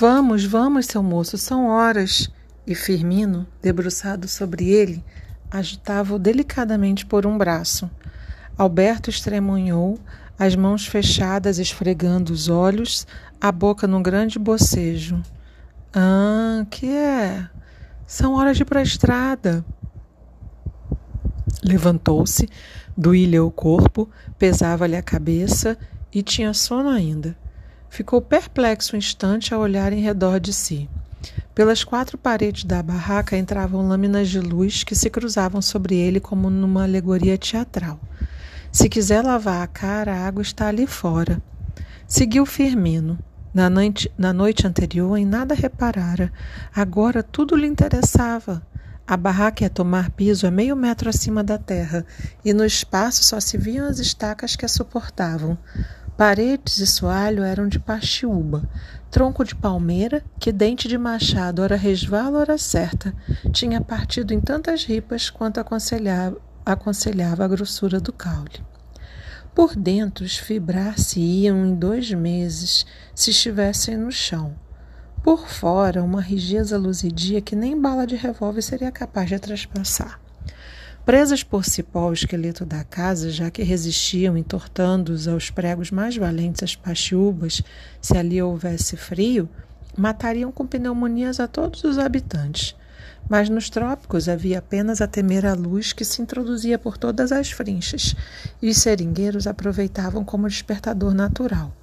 Vamos, vamos, seu moço, são horas. E Firmino, debruçado sobre ele, agitava-o delicadamente por um braço. Alberto estremunhou, as mãos fechadas esfregando os olhos, a boca num grande bocejo. Ah, que é? São horas de ir para a estrada. Levantou-se, doía-lhe o corpo, pesava-lhe a cabeça e tinha sono ainda. Ficou perplexo um instante a olhar em redor de si. Pelas quatro paredes da barraca entravam lâminas de luz que se cruzavam sobre ele como numa alegoria teatral. Se quiser lavar a cara, a água está ali fora. Seguiu Firmino. Na noite, na noite anterior, em nada reparara. Agora tudo lhe interessava. A barraca ia tomar piso a meio metro acima da terra, e no espaço só se viam as estacas que a suportavam. Paredes e soalho eram de paxiúba, tronco de palmeira, que dente de machado, ora resvala, ora certa, tinha partido em tantas ripas quanto aconselhava, aconselhava a grossura do caule. Por dentro, os fibrar-se-iam em dois meses se estivessem no chão. Por fora, uma rigidez luzidia que nem bala de revólver seria capaz de traspassar. Presas por cipó ao esqueleto da casa, já que resistiam entortando-os aos pregos mais valentes as pachiúbas, se ali houvesse frio, matariam com pneumonias a todos os habitantes. Mas nos trópicos havia apenas a temer a luz que se introduzia por todas as frinchas, e os seringueiros aproveitavam como despertador natural.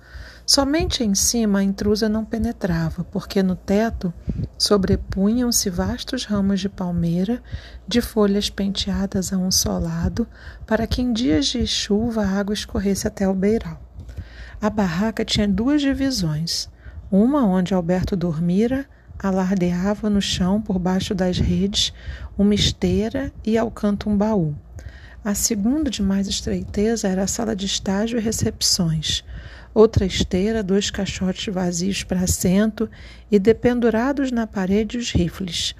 Somente em cima a intrusa não penetrava, porque no teto sobrepunham-se vastos ramos de palmeira, de folhas penteadas a um só lado, para que em dias de chuva a água escorresse até o beiral. A barraca tinha duas divisões, uma onde Alberto dormira, alardeava no chão por baixo das redes uma esteira e ao canto um baú. A segunda, de mais estreiteza, era a sala de estágio e recepções outra esteira, dois caixotes vazios para assento e dependurados na parede os rifles.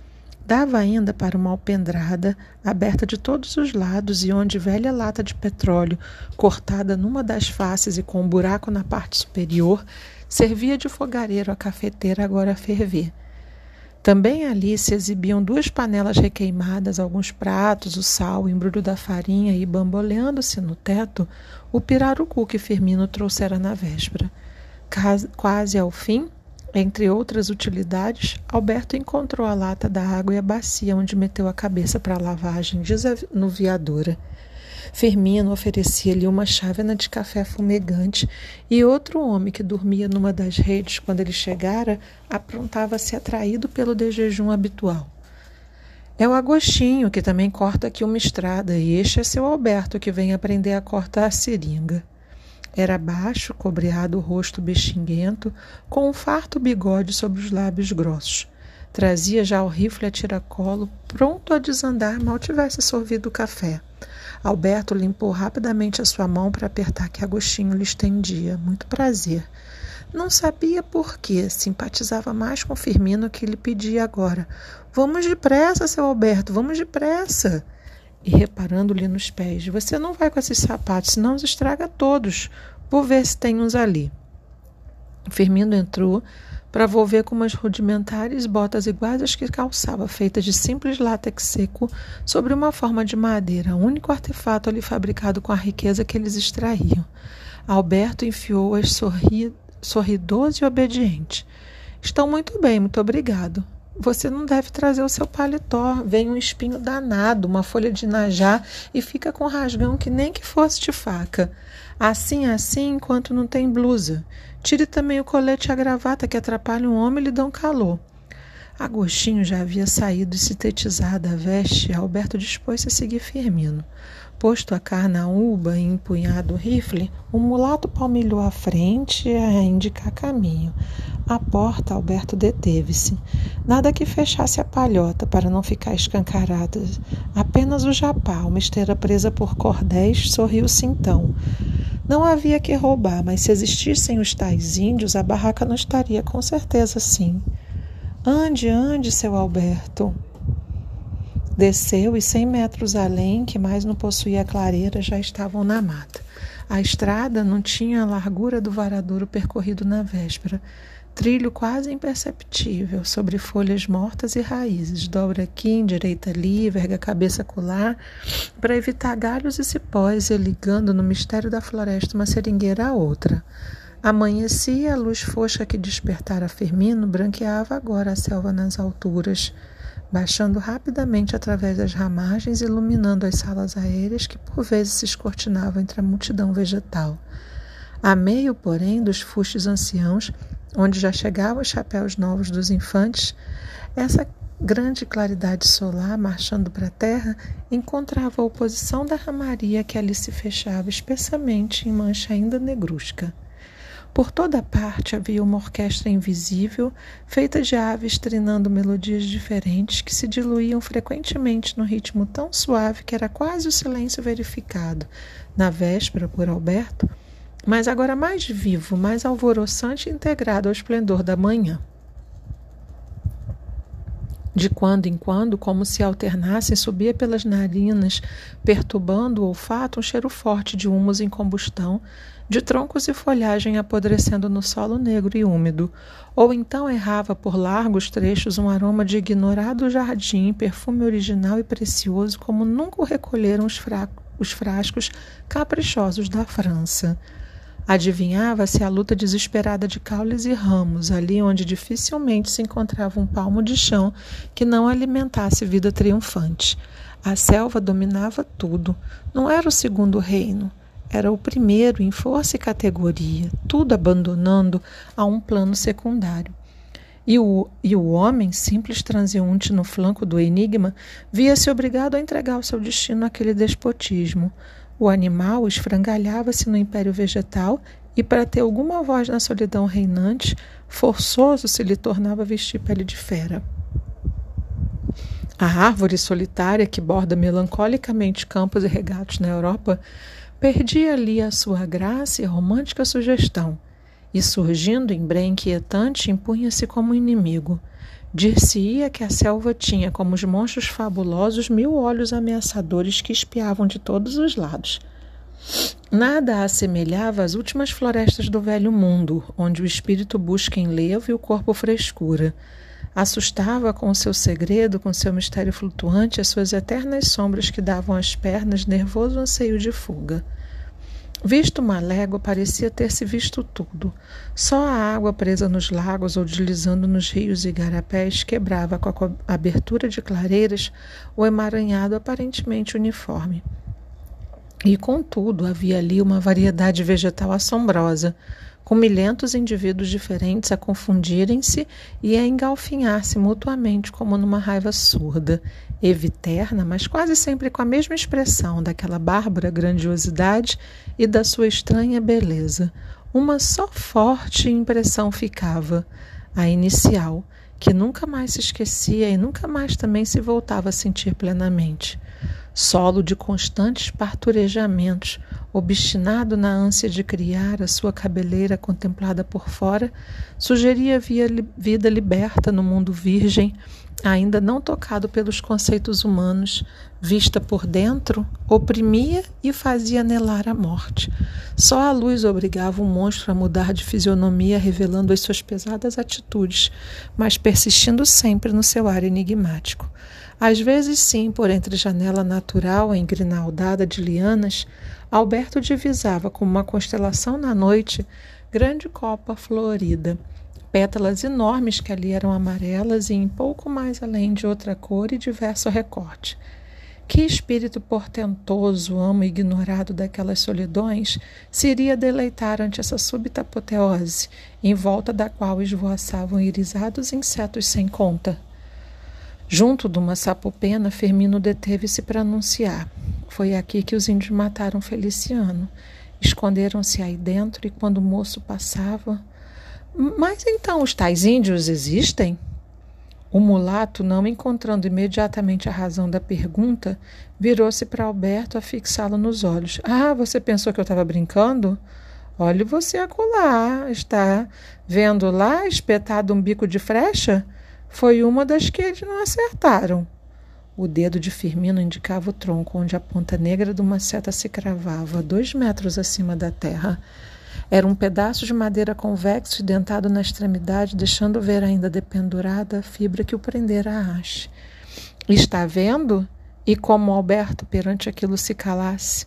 Dava ainda para uma alpendrada, aberta de todos os lados e onde velha lata de petróleo, cortada numa das faces e com um buraco na parte superior, servia de fogareiro à cafeteira agora a ferver. Também ali se exibiam duas panelas requeimadas, alguns pratos, o sal, o embrulho da farinha e, bamboleando-se no teto, o pirarucu que Firmino trouxera na véspera. Quase ao fim, entre outras utilidades, Alberto encontrou a lata da água e a bacia onde meteu a cabeça para a lavagem desanuviadora. Firmino oferecia-lhe uma chávena de café fumegante e outro homem que dormia numa das redes quando ele chegara aprontava-se atraído pelo desjejum habitual. É o Agostinho que também corta aqui uma estrada e este é seu Alberto que vem aprender a cortar a seringa. Era baixo, cobreado o rosto bexinguento, com um farto bigode sobre os lábios grossos. Trazia já o rifle a tiracolo, pronto a desandar mal tivesse sorvido o café. Alberto limpou rapidamente a sua mão para apertar que Agostinho lhe estendia. Muito prazer. Não sabia por que simpatizava mais com Firmino que lhe pedia agora. Vamos depressa, seu Alberto, vamos depressa. E reparando-lhe nos pés, você não vai com esses sapatos, senão os estraga todos. Vou ver se tem uns ali. Firmino entrou, para volver com umas rudimentares botas iguais às que calçava, feitas de simples látex seco, sobre uma forma de madeira, único artefato ali fabricado com a riqueza que eles extraíam. Alberto enfiou-as sorri sorridoso e obediente. Estão muito bem, muito obrigado. Você não deve trazer o seu paletó. Vem um espinho danado, uma folha de najá e fica com rasgão que nem que fosse de faca. Assim, assim, enquanto não tem blusa. Tire também o colete e a gravata que atrapalham o homem e lhe dão calor. Agostinho já havia saído e sintetizado a veste, Alberto dispôs-se a seguir Firmino. Posto a carnaúba e empunhado o rifle, o mulato palmilhou à frente a indicar caminho. À porta, Alberto deteve-se. Nada que fechasse a palhota para não ficar escancarada. Apenas o japá, uma esteira presa por cordéis, sorriu-se então. Não havia que roubar, mas se existissem os tais índios, a barraca não estaria com certeza sim. Ande, ande, seu Alberto. Desceu e cem metros além, que mais não possuía clareira, já estavam na mata. A estrada não tinha a largura do varadouro percorrido na véspera. Trilho quase imperceptível sobre folhas mortas e raízes. Dobra aqui, endireita ali, verga a cabeça colar, para evitar galhos e cipós, e ligando no mistério da floresta uma seringueira a outra. Amanhecia, a luz fosca que despertara Firmino branqueava agora a selva nas alturas baixando rapidamente através das ramagens, iluminando as salas aéreas que por vezes se escortinavam entre a multidão vegetal. A meio, porém, dos fustes anciãos, onde já chegavam os chapéus novos dos infantes, essa grande claridade solar marchando para a terra encontrava a oposição da ramaria que ali se fechava espessamente em mancha ainda negrusca. Por toda parte havia uma orquestra invisível, feita de aves trinando melodias diferentes que se diluíam frequentemente no ritmo tão suave que era quase o silêncio verificado, na véspera por Alberto, mas agora mais vivo, mais alvoroçante e integrado ao esplendor da manhã. De quando em quando, como se alternassem, subia pelas narinas, perturbando o olfato um cheiro forte de humus em combustão, de troncos e folhagem apodrecendo no solo negro e úmido, ou então errava por largos trechos um aroma de ignorado jardim, perfume original e precioso como nunca o recolheram os, os frascos caprichosos da França. Adivinhava-se a luta desesperada de caules e ramos, ali onde dificilmente se encontrava um palmo de chão que não alimentasse vida triunfante. A selva dominava tudo. Não era o segundo reino, era o primeiro em força e categoria, tudo abandonando a um plano secundário. E o, e o homem, simples transeunte no flanco do enigma, via-se obrigado a entregar o seu destino àquele despotismo. O animal esfrangalhava-se no império vegetal e, para ter alguma voz na solidão reinante, forçoso se lhe tornava vestir pele de fera. A árvore solitária que borda melancolicamente campos e regatos na Europa perdia ali a sua graça e romântica sugestão, e surgindo em bré inquietante, impunha-se como inimigo. Dir-se-ia que a selva tinha, como os monstros fabulosos, mil olhos ameaçadores que espiavam de todos os lados. Nada assemelhava às últimas florestas do velho mundo, onde o espírito busca enlevo e o corpo frescura. Assustava com seu segredo, com seu mistério flutuante, as suas eternas sombras que davam às pernas nervoso anseio de fuga. Visto uma légua, parecia ter-se visto tudo. Só a água presa nos lagos ou deslizando nos rios e igarapés quebrava com a abertura de clareiras o emaranhado aparentemente uniforme. E, contudo, havia ali uma variedade vegetal assombrosa, com milhentos indivíduos diferentes a confundirem-se e a engalfinhar-se mutuamente como numa raiva surda, eviterna, mas quase sempre com a mesma expressão daquela bárbara grandiosidade e da sua estranha beleza. Uma só forte impressão ficava, a inicial, que nunca mais se esquecia e nunca mais também se voltava a sentir plenamente. Solo de constantes parturejamentos, obstinado na ânsia de criar a sua cabeleira contemplada por fora, sugeria vida liberta no mundo virgem, ainda não tocado pelos conceitos humanos, vista por dentro, oprimia e fazia anelar a morte. Só a luz obrigava o monstro a mudar de fisionomia, revelando as suas pesadas atitudes, mas persistindo sempre no seu ar enigmático. Às vezes, sim, por entre janela natural engrinaldada de lianas, Alberto divisava como uma constelação na noite grande copa florida pétalas enormes que ali eram amarelas e em pouco mais além de outra cor e diverso recorte. Que espírito portentoso, amo ignorado daquelas solidões, se iria deleitar ante essa súbita apoteose, em volta da qual esvoaçavam irisados insetos sem conta? Junto de uma sapopena, Firmino deteve-se para anunciar. Foi aqui que os índios mataram Feliciano. Esconderam-se aí dentro e, quando o moço passava, mas então os tais índios existem? O mulato, não encontrando imediatamente a razão da pergunta, virou-se para Alberto a fixá-lo nos olhos. Ah, você pensou que eu estava brincando? Olhe você acolá, está vendo lá espetado um bico de frecha? Foi uma das que eles não acertaram. O dedo de Firmino indicava o tronco, onde a ponta negra de uma seta se cravava, dois metros acima da terra. Era um pedaço de madeira convexo e dentado na extremidade, deixando ver ainda dependurada a fibra que o prendera à haste. Está vendo? E como Alberto perante aquilo se calasse.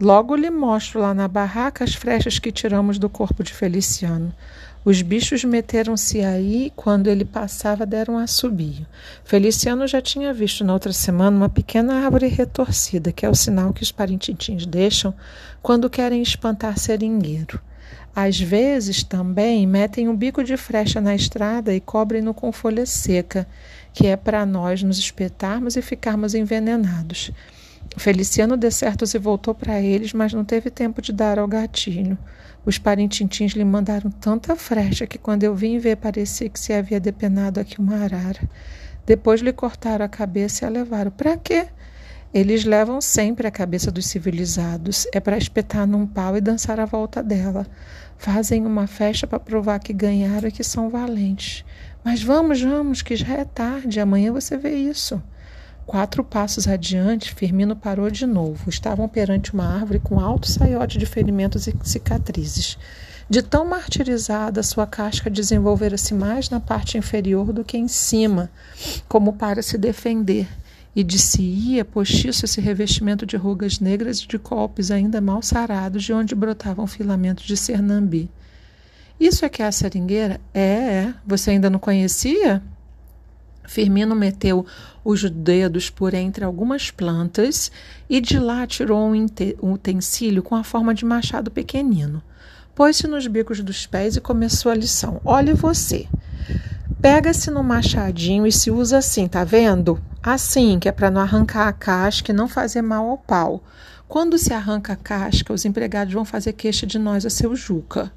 Logo lhe mostro lá na barraca as frechas que tiramos do corpo de Feliciano. Os bichos meteram-se aí e, quando ele passava, deram um assobio. Feliciano já tinha visto na outra semana uma pequena árvore retorcida, que é o sinal que os parintintins deixam quando querem espantar seringueiro. Às vezes também metem um bico de frecha na estrada e cobrem-no com folha seca, que é para nós nos espetarmos e ficarmos envenenados. Feliciano de certo se voltou para eles, mas não teve tempo de dar ao gatilho. Os parintintins lhe mandaram tanta frecha que quando eu vim ver parecia que se havia depenado aqui uma arara. Depois lhe cortaram a cabeça e a levaram. Para quê? Eles levam sempre a cabeça dos civilizados. É para espetar num pau e dançar à volta dela. Fazem uma festa para provar que ganharam e que são valentes. Mas vamos, vamos, que já é tarde. Amanhã você vê isso. Quatro passos adiante, Firmino parou de novo. Estavam perante uma árvore com alto saiote de ferimentos e cicatrizes. De tão martirizada, sua casca desenvolvera-se mais na parte inferior do que em cima, como para se defender, e de se ia postiço esse revestimento de rugas negras e de golpes ainda mal sarados, de onde brotavam filamentos de cernambi. Isso é que é a seringueira? É, é. Você ainda não conhecia? Firmino meteu os dedos por entre algumas plantas e de lá tirou um, utensílio com a forma de machado pequenino. Pôs-se nos bicos dos pés e começou a lição. Olhe você. Pega-se no machadinho e se usa assim, tá vendo? Assim, que é para não arrancar a casca e não fazer mal ao pau. Quando se arranca a casca, os empregados vão fazer queixa de nós a seu Juca.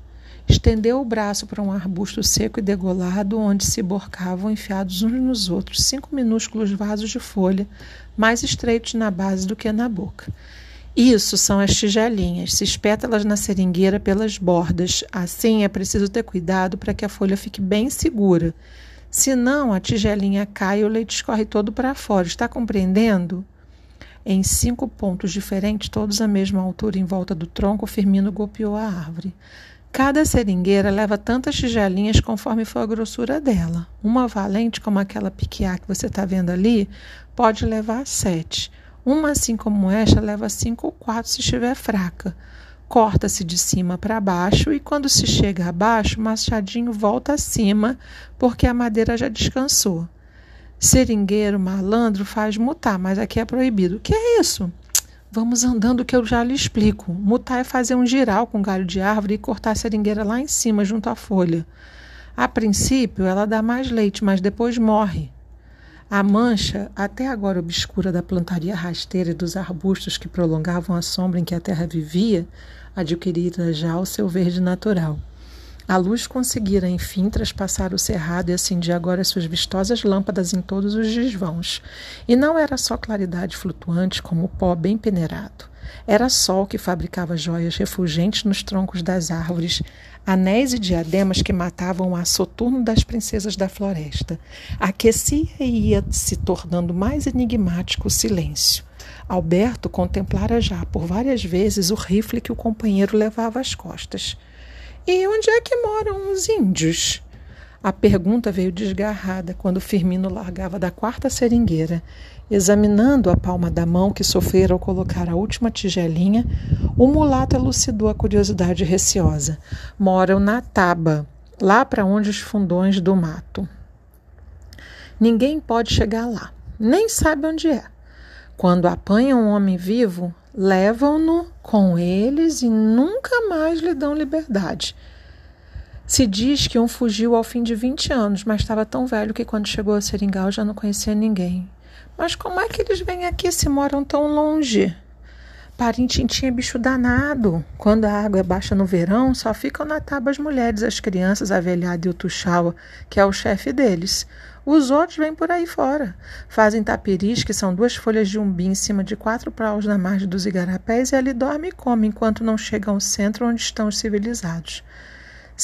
Estendeu o braço para um arbusto seco e degolado, onde se borcavam enfiados uns nos outros cinco minúsculos vasos de folha, mais estreitos na base do que na boca. Isso são as tigelinhas. Se espeta elas na seringueira pelas bordas. Assim é preciso ter cuidado para que a folha fique bem segura. Senão a tigelinha cai e o leite escorre todo para fora. Está compreendendo? Em cinco pontos diferentes, todos à mesma altura em volta do tronco, Firmino golpeou a árvore. Cada seringueira leva tantas tigelinhas conforme for a grossura dela. Uma valente, como aquela piquiá que você está vendo ali, pode levar sete. Uma assim como esta leva cinco ou quatro se estiver fraca. Corta-se de cima para baixo e quando se chega abaixo, o machadinho volta acima, porque a madeira já descansou. Seringueiro, malandro, faz mutar, mas aqui é proibido. O que é isso? Vamos andando que eu já lhe explico. Mutar é fazer um giral com galho de árvore e cortar a seringueira lá em cima, junto à folha. A princípio, ela dá mais leite, mas depois morre. A mancha, até agora obscura da plantaria rasteira e dos arbustos que prolongavam a sombra em que a terra vivia, adquirira já o seu verde natural. A luz conseguira, enfim, traspassar o cerrado e acendia agora suas vistosas lâmpadas em todos os desvãos. E não era só claridade flutuante, como pó bem peneirado. Era sol que fabricava joias refulgentes nos troncos das árvores, anéis e diademas que matavam o soturno das princesas da floresta. Aquecia e ia se tornando mais enigmático o silêncio. Alberto contemplara já por várias vezes o rifle que o companheiro levava às costas. E onde é que moram os índios? A pergunta veio desgarrada quando Firmino largava da quarta seringueira. Examinando a palma da mão que sofrera ao colocar a última tigelinha, o mulato elucidou a curiosidade receosa. Moram na taba, lá para onde os fundões do mato. Ninguém pode chegar lá, nem sabe onde é. Quando apanham um homem vivo, levam-no com eles e nunca mais lhe dão liberdade. Se diz que um fugiu ao fim de 20 anos, mas estava tão velho que quando chegou a Seringal já não conhecia ninguém. Mas como é que eles vêm aqui se moram tão longe? Parintintim é bicho danado. Quando a água é baixa no verão, só ficam na tábua as mulheres, as crianças, a velhada e o tuxaua, que é o chefe deles. Os outros vêm por aí fora. Fazem tapiris, que são duas folhas de umbi em cima de quatro praus na margem dos igarapés, e ali dorme e come enquanto não chegam ao centro onde estão os civilizados.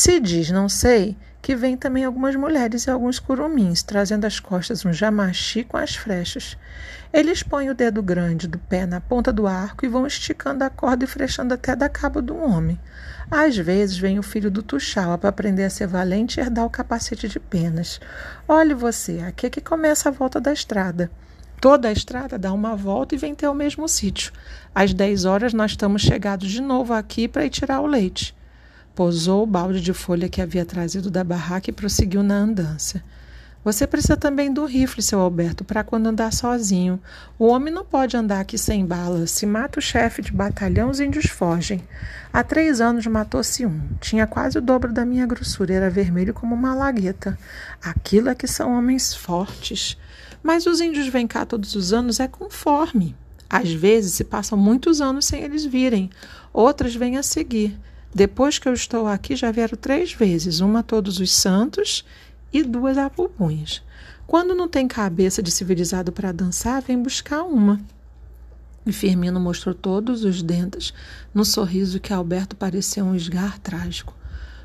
Se diz, não sei, que vem também algumas mulheres e alguns curumins, trazendo às costas um jamaxi com as frechas. Eles põem o dedo grande do pé na ponta do arco e vão esticando a corda e frechando até dar cabo do homem. Às vezes vem o filho do Tuxaua para aprender a ser valente e herdar o capacete de penas. Olhe você, aqui é que começa a volta da estrada. Toda a estrada dá uma volta e vem ter o mesmo sítio. Às 10 horas nós estamos chegados de novo aqui para ir tirar o leite. Pousou o balde de folha que havia trazido da barraca e prosseguiu na andança. Você precisa também do rifle, seu Alberto, para quando andar sozinho. O homem não pode andar aqui sem bala. Se mata o chefe de batalhão, os índios fogem. Há três anos matou-se um. Tinha quase o dobro da minha grossura. Era vermelho como uma lagueta. Aquilo é que são homens fortes. Mas os índios vêm cá todos os anos é conforme. Às vezes se passam muitos anos sem eles virem, outras vêm a seguir. Depois que eu estou aqui, já vieram três vezes, uma todos os santos e duas a pupunhas. Quando não tem cabeça de civilizado para dançar, vem buscar uma. E Firmino mostrou todos os dentes no sorriso que Alberto parecia um esgar trágico.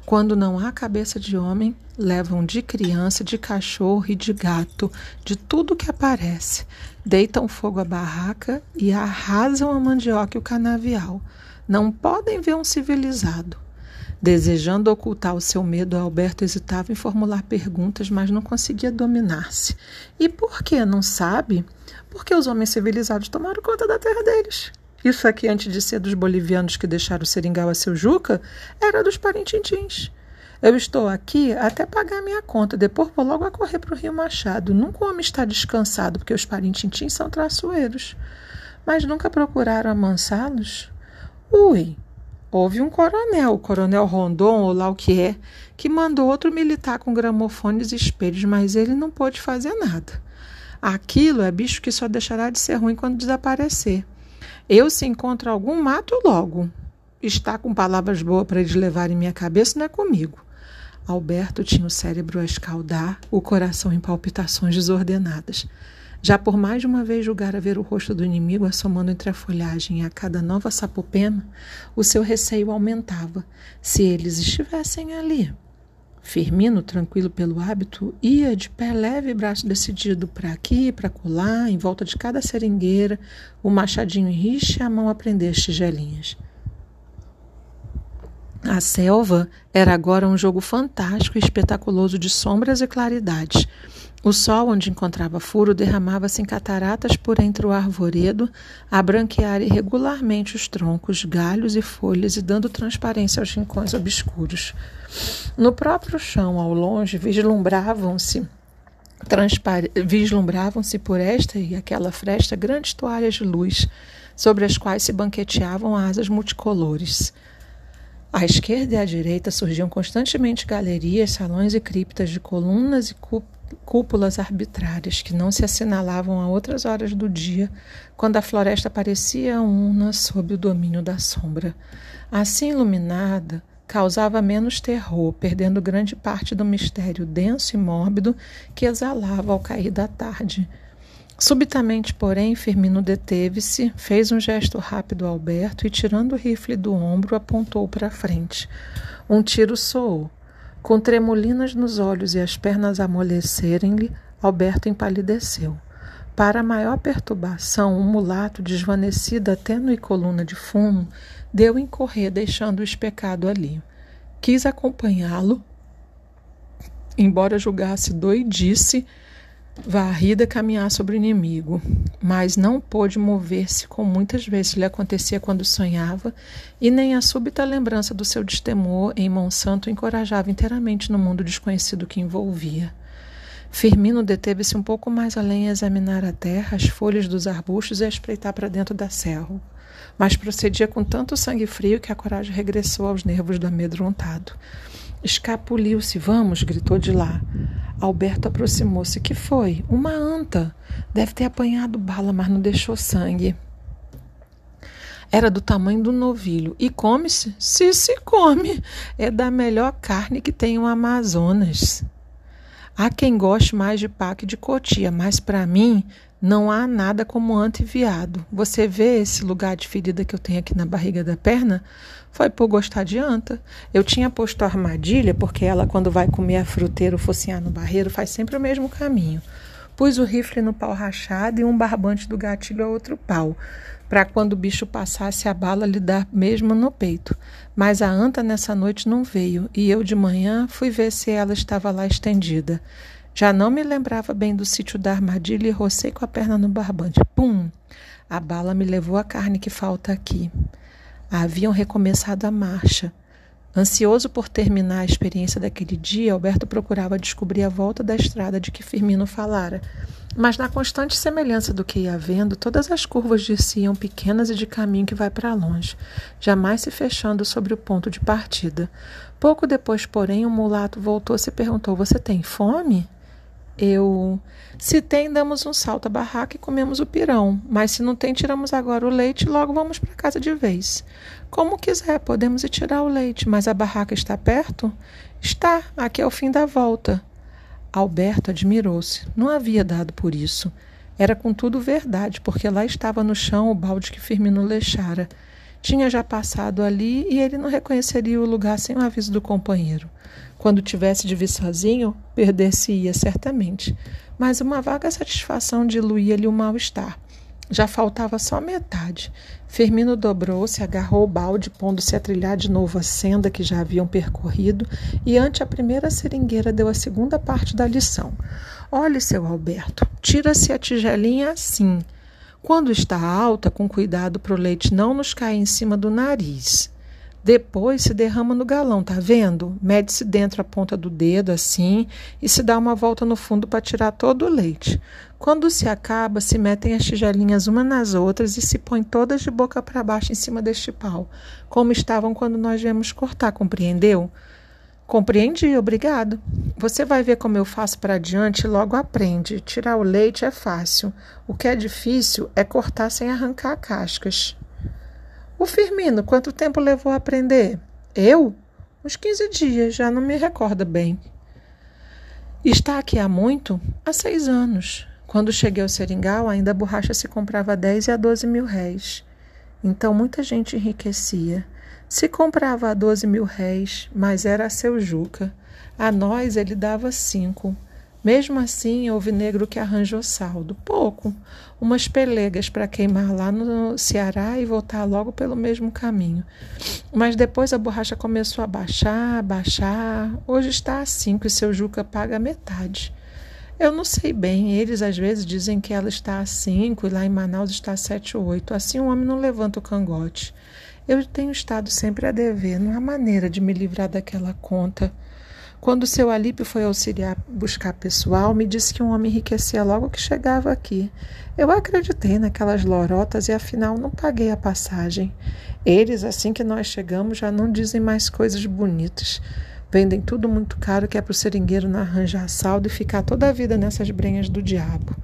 Quando não há cabeça de homem, levam de criança, de cachorro e de gato, de tudo que aparece. Deitam fogo à barraca e arrasam a mandioca e o canavial. Não podem ver um civilizado. Desejando ocultar o seu medo, Alberto hesitava em formular perguntas, mas não conseguia dominar-se. E por que? Não sabe? Porque os homens civilizados tomaram conta da terra deles. Isso aqui, antes de ser dos bolivianos que deixaram o seringal a seu Juca, era dos parintintins. Eu estou aqui até pagar minha conta, depois vou logo a correr para o Rio Machado. Nunca o homem está descansado, porque os parintintins são traçoeiros. Mas nunca procuraram amansá-los? Ui, houve um coronel, o coronel Rondon, ou lá o que é, que mandou outro militar com gramofones e espelhos, mas ele não pôde fazer nada. Aquilo é bicho que só deixará de ser ruim quando desaparecer. Eu, se encontro algum, mato logo. Está com palavras boas para eles levarem minha cabeça, não é comigo. Alberto tinha o cérebro a escaldar, o coração em palpitações desordenadas. Já por mais de uma vez julgara ver o rosto do inimigo assomando entre a folhagem e a cada nova sapopema, o seu receio aumentava. Se eles estivessem ali. Firmino, tranquilo pelo hábito, ia de pé leve e braço decidido para aqui, para colar, em volta de cada seringueira, o machadinho em e a mão a prender as tigelinhas. A selva era agora um jogo fantástico e espetaculoso de sombras e claridades. O sol, onde encontrava furo, derramava-se em cataratas por entre o arvoredo, a branquear irregularmente os troncos, galhos e folhas e dando transparência aos rincões obscuros. No próprio chão, ao longe, vislumbravam-se vislumbravam-se por esta e aquela fresta grandes toalhas de luz, sobre as quais se banqueteavam asas multicolores. À esquerda e à direita surgiam constantemente galerias, salões e criptas de colunas e cúpulas arbitrárias que não se assinalavam a outras horas do dia, quando a floresta parecia una sob o domínio da sombra. Assim iluminada, causava menos terror, perdendo grande parte do mistério denso e mórbido que exalava ao cair da tarde. Subitamente, porém, Firmino deteve-se, fez um gesto rápido a Alberto e, tirando o rifle do ombro, apontou para frente. Um tiro soou. Com tremolinas nos olhos e as pernas amolecerem-lhe, Alberto empalideceu. Para maior perturbação, um mulato, desvanecido até no coluna de fumo, deu em correr, deixando o especado ali. Quis acompanhá-lo, embora julgasse doidice varrida caminhar sobre o inimigo, mas não pôde mover-se como muitas vezes lhe acontecia quando sonhava, e nem a súbita lembrança do seu destemor em Monsanto encorajava inteiramente no mundo desconhecido que envolvia. Firmino deteve-se um pouco mais além a examinar a terra, as folhas dos arbustos e a espreitar para dentro da serra, mas procedia com tanto sangue frio que a coragem regressou aos nervos do amedrontado. Escapuliu-se, vamos, gritou de lá. Alberto aproximou-se. Que foi? Uma anta. Deve ter apanhado bala, mas não deixou sangue. Era do tamanho do novilho. E come-se? Se se come. É da melhor carne que tem o Amazonas. Há quem goste mais de paca e de cotia, mas para mim Não há nada como antiviado. Você vê esse lugar de ferida que eu tenho aqui na barriga da perna? Foi por gostar de anta. Eu tinha posto a armadilha, porque ela, quando vai comer a fruteira ou focinhar no barreiro, faz sempre o mesmo caminho. Pus o rifle no pau rachado e um barbante do gatilho a outro pau, para quando o bicho passasse a bala lhe dar mesmo no peito. Mas a anta nessa noite não veio, e eu de manhã fui ver se ela estava lá estendida. Já não me lembrava bem do sítio da armadilha e rocei com a perna no barbante. Pum! A bala me levou a carne que falta aqui. Haviam recomeçado a marcha. Ansioso por terminar a experiência daquele dia, Alberto procurava descobrir a volta da estrada de que Firmino falara. Mas na constante semelhança do que ia vendo, todas as curvas desciam pequenas e de caminho que vai para longe, jamais se fechando sobre o ponto de partida. Pouco depois, porém, o mulato voltou-se e perguntou: Você tem fome? Eu. Se tem, damos um salto à barraca e comemos o pirão. Mas se não tem, tiramos agora o leite e logo vamos para casa de vez. Como quiser, podemos ir tirar o leite, mas a barraca está perto? Está, aqui é o fim da volta. Alberto admirou-se. Não havia dado por isso. Era contudo verdade, porque lá estava no chão o balde que Firmino deixara. Tinha já passado ali e ele não reconheceria o lugar sem o aviso do companheiro. Quando tivesse de vir sozinho, perder-se-ia certamente, mas uma vaga satisfação diluía-lhe o mal-estar. Já faltava só metade. Firmino dobrou-se, agarrou o balde, pondo-se a trilhar de novo a senda que já haviam percorrido, e ante a primeira seringueira deu a segunda parte da lição. Olhe, seu Alberto, tira-se a tigelinha assim. Quando está alta, com cuidado para o leite não nos cair em cima do nariz. Depois se derrama no galão, tá vendo? Mede-se dentro a ponta do dedo, assim, e se dá uma volta no fundo para tirar todo o leite. Quando se acaba, se metem as tigelinhas uma nas outras e se põem todas de boca para baixo em cima deste pau, como estavam quando nós viemos cortar, compreendeu? Compreendi, obrigado. Você vai ver como eu faço para adiante e logo aprende. Tirar o leite é fácil. O que é difícil é cortar sem arrancar cascas. O Firmino, quanto tempo levou a aprender? Eu? Uns 15 dias, já não me recorda bem. Está aqui há muito? Há seis anos. Quando cheguei ao Seringal, ainda a borracha se comprava a 10 e a 12 mil réis. Então muita gente enriquecia. Se comprava a 12 mil réis, mas era a seu Juca. A nós ele dava cinco. Mesmo assim, houve negro que arranjou saldo. Pouco. Umas pelegas para queimar lá no Ceará e voltar logo pelo mesmo caminho. Mas depois a borracha começou a baixar, baixar. Hoje está a cinco e seu Juca paga metade. Eu não sei bem. Eles às vezes dizem que ela está a cinco e lá em Manaus está a sete ou oito. Assim o homem não levanta o cangote. Eu tenho estado sempre a dever. Não há maneira de me livrar daquela conta. Quando seu Alípio foi auxiliar buscar pessoal, me disse que um homem enriquecia logo que chegava aqui. Eu acreditei naquelas lorotas e afinal não paguei a passagem. Eles, assim que nós chegamos, já não dizem mais coisas bonitas. Vendem tudo muito caro que é para o seringueiro não arranjar saldo e ficar toda a vida nessas brenhas do diabo.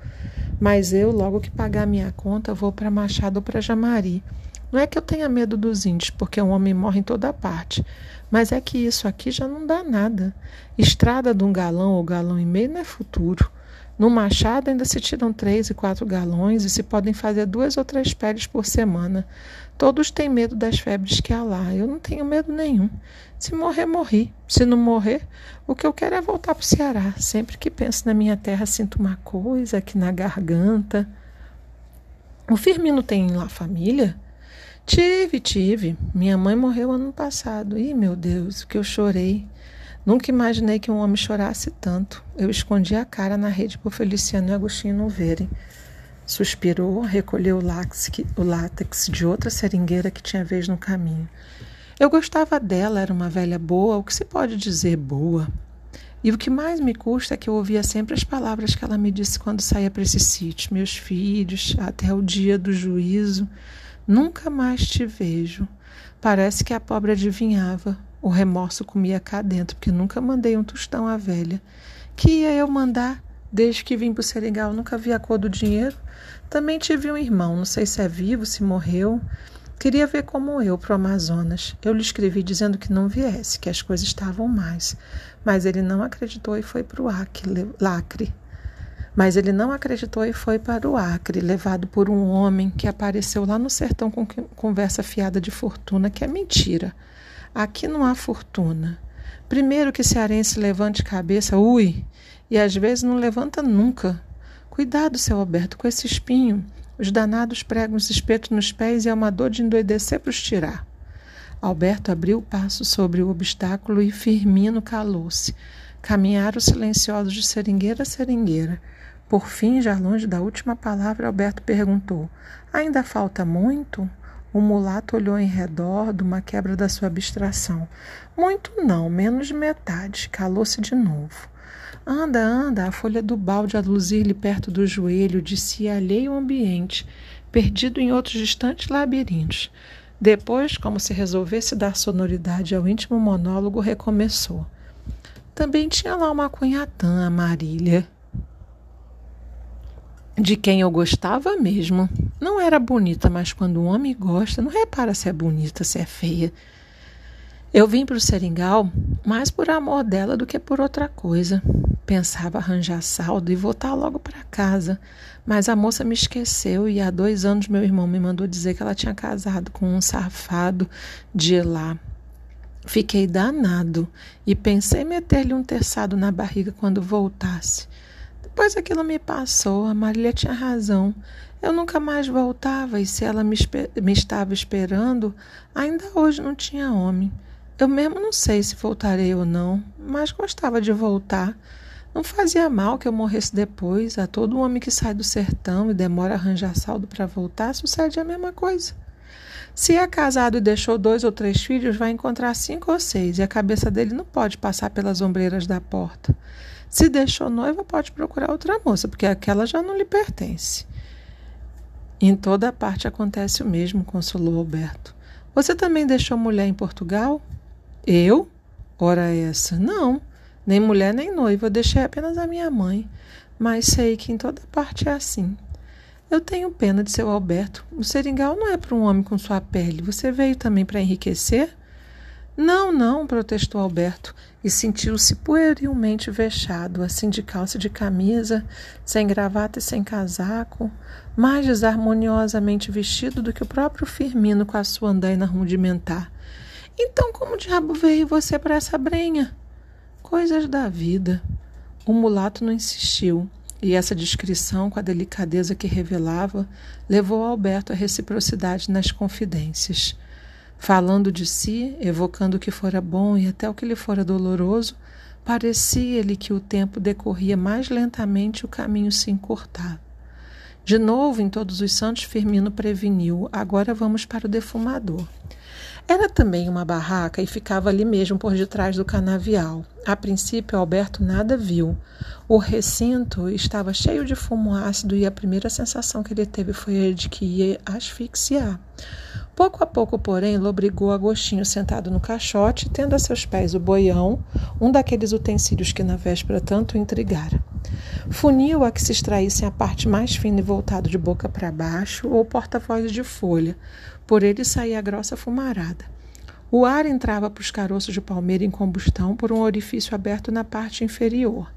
Mas eu, logo que pagar minha conta, vou para Machado ou para Jamari. Não é que eu tenha medo dos índios, porque um homem morre em toda parte, mas é que isso aqui já não dá nada. Estrada de um galão ou galão e meio não é futuro. No machado ainda se tiram três e quatro galões e se podem fazer duas ou três peles por semana. Todos têm medo das febres que há lá. Eu não tenho medo nenhum. Se morrer, morri. Se não morrer, o que eu quero é voltar para o Ceará. Sempre que penso na minha terra, sinto uma coisa aqui na garganta. O Firmino tem lá família? Tive, tive. Minha mãe morreu ano passado. Ih, meu Deus, o que eu chorei. Nunca imaginei que um homem chorasse tanto. Eu escondi a cara na rede por Feliciano e Agostinho não verem. Suspirou, recolheu o látex, o látex de outra seringueira que tinha vez no caminho. Eu gostava dela, era uma velha boa, o que se pode dizer boa. E o que mais me custa é que eu ouvia sempre as palavras que ela me disse quando saía para esse sítio. Meus filhos, até o dia do juízo. Nunca mais te vejo. Parece que a pobre adivinhava. O remorso comia cá dentro, porque nunca mandei um tostão à velha. Que ia eu mandar? Desde que vim para o Seringal, nunca vi a cor do dinheiro. Também tive um irmão, não sei se é vivo, se morreu. Queria ver como eu para o Amazonas. Eu lhe escrevi dizendo que não viesse, que as coisas estavam mais. Mas ele não acreditou e foi para o Acre. Mas ele não acreditou e foi para o Acre, levado por um homem que apareceu lá no sertão com conversa fiada de fortuna, que é mentira. Aqui não há fortuna. Primeiro que cearense levante cabeça, ui, e às vezes não levanta nunca. Cuidado, seu Alberto, com esse espinho. Os danados pregam os espetos nos pés e é uma dor de endoidecer para os tirar. Alberto abriu o passo sobre o obstáculo e Firmino calou-se. Caminharam silenciosos de seringueira a seringueira. Por fim, já longe da última palavra, Alberto perguntou: Ainda falta muito? O mulato olhou em redor de uma quebra da sua abstração. Muito não, menos de metade. Calou-se de novo. Anda, anda, a folha do balde a luzir-lhe perto do joelho, si alheio ao ambiente, perdido em outros distantes labirintos. Depois, como se resolvesse dar sonoridade ao íntimo monólogo, recomeçou. Também tinha lá uma cunhatã, a Marília de quem eu gostava mesmo. Não era bonita, mas quando um homem gosta, não repara se é bonita, se é feia. Eu vim para o Seringal mais por amor dela do que por outra coisa. Pensava arranjar saldo e voltar logo para casa, mas a moça me esqueceu e há dois anos meu irmão me mandou dizer que ela tinha casado com um safado de lá. Fiquei danado e pensei meter-lhe um terçado na barriga quando voltasse. Depois aquilo me passou, a Marília tinha razão. Eu nunca mais voltava e se ela me, me estava esperando, ainda hoje não tinha homem. Eu mesmo não sei se voltarei ou não, mas gostava de voltar. Não fazia mal que eu morresse depois. A todo homem que sai do sertão e demora a arranjar saldo para voltar, sucede a mesma coisa. Se é casado e deixou dois ou três filhos, vai encontrar cinco ou seis, e a cabeça dele não pode passar pelas ombreiras da porta. Se deixou noiva, pode procurar outra moça, porque aquela já não lhe pertence. Em toda parte acontece o mesmo, consolou Alberto. Você também deixou mulher em Portugal? Eu? Ora essa, não. Nem mulher nem noiva, eu deixei apenas a minha mãe. Mas sei que em toda parte é assim. Eu tenho pena de seu Alberto. O seringal não é para um homem com sua pele. Você veio também para enriquecer? Não, não, protestou Alberto e sentiu-se puerilmente vexado, assim de calça de camisa, sem gravata e sem casaco, mais desarmoniosamente vestido do que o próprio Firmino com a sua andaina rudimentar. Então, como diabo veio você para essa brenha? Coisas da vida. O mulato não insistiu, e essa descrição, com a delicadeza que revelava, levou Alberto à reciprocidade nas confidências. Falando de si, evocando o que fora bom e até o que lhe fora doloroso, parecia-lhe que o tempo decorria mais lentamente e o caminho se encurtava. De novo, em Todos os Santos, Firmino preveniu: agora vamos para o defumador. Era também uma barraca e ficava ali mesmo por detrás do canavial. A princípio, Alberto nada viu. O recinto estava cheio de fumo ácido e a primeira sensação que ele teve foi a de que ia asfixiar. Pouco a pouco, porém, lobrigou Agostinho sentado no caixote, tendo a seus pés o boião, um daqueles utensílios que na véspera tanto intrigara. Funil a que se extraíssem a parte mais fina e voltado de boca para baixo, ou porta-voz de folha, por ele saía a grossa fumarada. O ar entrava para os caroços de palmeira em combustão por um orifício aberto na parte inferior.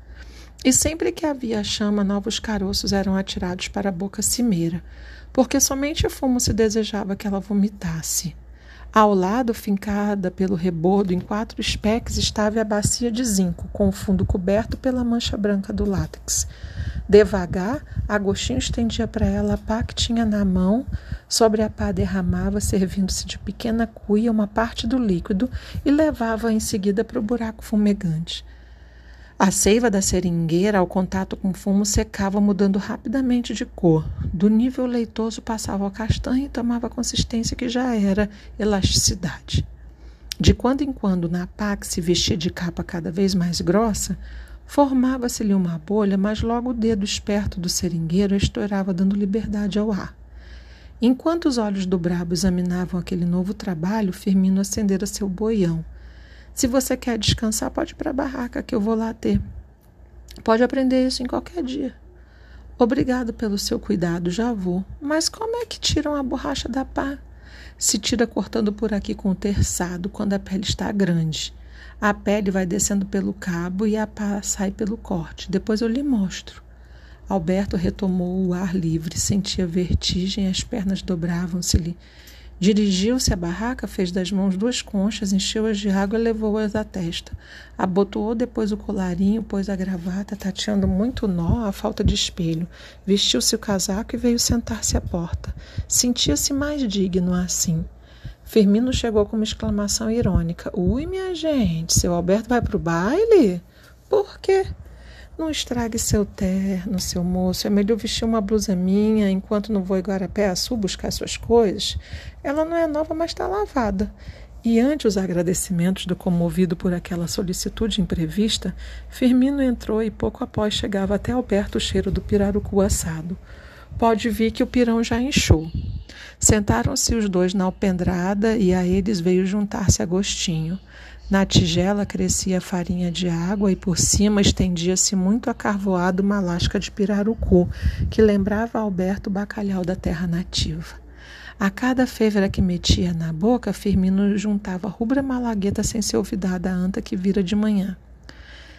E sempre que havia chama, novos caroços eram atirados para a boca cimeira, porque somente fumo se desejava que ela vomitasse. Ao lado, fincada pelo rebordo em quatro espeques, estava a bacia de zinco, com o fundo coberto pela mancha branca do látex. Devagar, Agostinho estendia para ela a pá que tinha na mão, sobre a pá derramava, servindo-se de pequena cuia, uma parte do líquido e levava em seguida para o buraco fumegante. A seiva da seringueira, ao contato com o fumo, secava, mudando rapidamente de cor. Do nível leitoso passava ao castanho e tomava a consistência que já era elasticidade. De quando em quando, na pá que se vestia de capa cada vez mais grossa, Formava-se-lhe uma bolha, mas logo o dedo esperto do seringueiro estourava, dando liberdade ao ar. Enquanto os olhos do brabo examinavam aquele novo trabalho, Firmino acendera seu boião. Se você quer descansar, pode ir para a barraca, que eu vou lá ter. Pode aprender isso em qualquer dia. Obrigado pelo seu cuidado, já vou. Mas como é que tiram a borracha da pá? Se tira cortando por aqui com o terçado, quando a pele está grande. A pele vai descendo pelo cabo e a pá sai pelo corte. Depois eu lhe mostro. Alberto retomou o ar livre, sentia vertigem, as pernas dobravam-se-lhe. Dirigiu-se à barraca, fez das mãos duas conchas, encheu-as de água e levou-as à testa. Abotoou depois o colarinho, pôs a gravata, tateando muito nó à falta de espelho. Vestiu-se o casaco e veio sentar-se à porta. Sentia-se mais digno assim. Firmino chegou com uma exclamação irônica. Ui, minha gente, seu Alberto vai para o baile? Por quê? Não estrague seu terno, seu moço. É melhor vestir uma blusa minha enquanto não vou Guarapé a Sul buscar suas coisas. Ela não é nova, mas está lavada. E ante os agradecimentos do comovido por aquela solicitude imprevista, Firmino entrou e pouco após chegava até Alberto o cheiro do pirarucu assado. Pode vir que o pirão já inchou. Sentaram-se os dois na alpendrada e a eles veio juntar-se Agostinho. Na tigela crescia farinha de água e por cima estendia-se muito acarvoado uma lasca de pirarucu, que lembrava a Alberto o bacalhau da terra nativa. A cada fêvera que metia na boca, Firmino juntava rubra malagueta sem ser olvidada a anta que vira de manhã.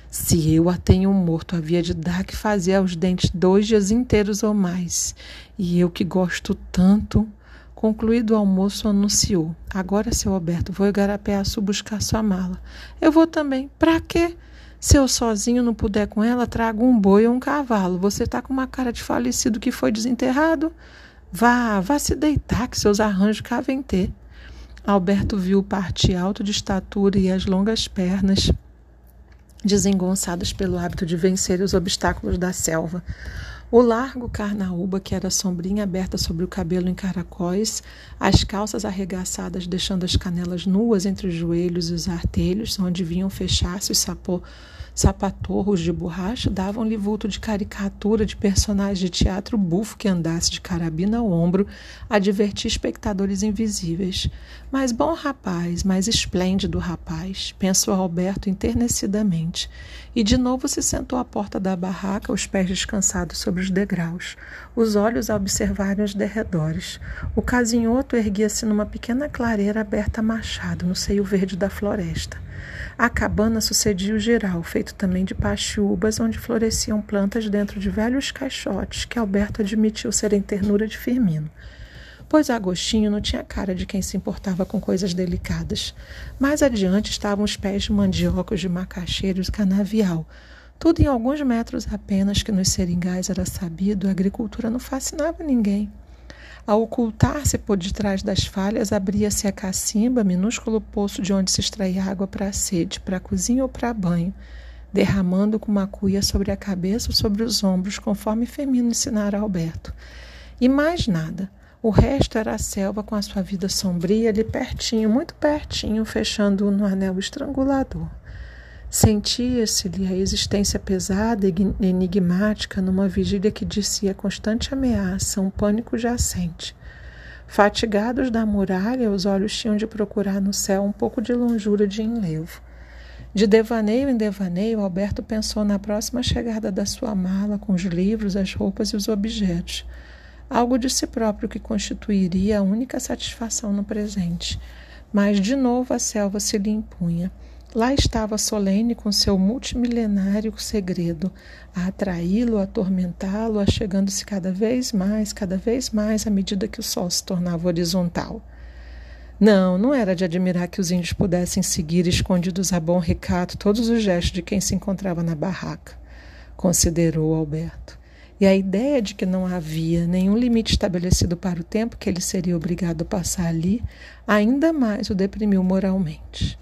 Se eu a tenho morto, havia de dar que fazer aos dentes dois dias inteiros ou mais. E eu que gosto tanto. Concluído o almoço, anunciou: Agora, seu Alberto, vou Sul buscar sua mala. Eu vou também. Para quê? Se eu sozinho não puder com ela, trago um boi ou um cavalo. Você está com uma cara de falecido que foi desenterrado? Vá, vá se deitar, que seus arranjos cá vem ter. Alberto viu o parte alto de estatura e as longas pernas desengonçadas pelo hábito de vencer os obstáculos da selva. O largo carnaúba, que era sombrinha aberta sobre o cabelo em caracóis, as calças arregaçadas deixando as canelas nuas entre os joelhos e os artelhos, onde vinham fechar-se os sapô Sapatorros de borracha davam-lhe vulto de caricatura de personagem de teatro bufo que andasse de carabina ao ombro a divertir espectadores invisíveis. Mas bom rapaz, mais esplêndido rapaz, pensou Alberto enternecidamente. E de novo se sentou à porta da barraca, os pés descansados sobre os degraus, os olhos a observarem os derredores. O casinhoto erguia-se numa pequena clareira aberta a machado, no seio verde da floresta. A cabana sucedia o geral, feito também de pastiúbas, onde floresciam plantas dentro de velhos caixotes que Alberto admitiu serem ternura de Firmino. Pois Agostinho não tinha cara de quem se importava com coisas delicadas. Mais adiante estavam os pés de mandiocas de macaxeiros canavial. Tudo em alguns metros apenas que nos seringais era sabido, a agricultura não fascinava ninguém. A ocultar-se por detrás das falhas, abria-se a cacimba, minúsculo poço de onde se extraía água para a sede, para a cozinha ou para banho, derramando com uma cuia sobre a cabeça ou sobre os ombros, conforme Femino ensinara Alberto. E mais nada. O resto era a selva com a sua vida sombria ali pertinho, muito pertinho, fechando-o no anel estrangulador. Sentia-se-lhe a existência pesada e enigmática numa vigília que dizia constante ameaça, um pânico jacente. Fatigados da muralha, os olhos tinham de procurar no céu um pouco de longura de enlevo. De devaneio em devaneio, Alberto pensou na próxima chegada da sua mala, com os livros, as roupas e os objetos. Algo de si próprio que constituiria a única satisfação no presente. Mas, de novo, a selva se lhe impunha. Lá estava Solene com seu multimilenário segredo, a atraí-lo, a atormentá-lo, achegando-se cada vez mais, cada vez mais, à medida que o sol se tornava horizontal. Não, não era de admirar que os índios pudessem seguir escondidos a bom recato todos os gestos de quem se encontrava na barraca, considerou Alberto. E a ideia de que não havia nenhum limite estabelecido para o tempo que ele seria obrigado a passar ali ainda mais o deprimiu moralmente.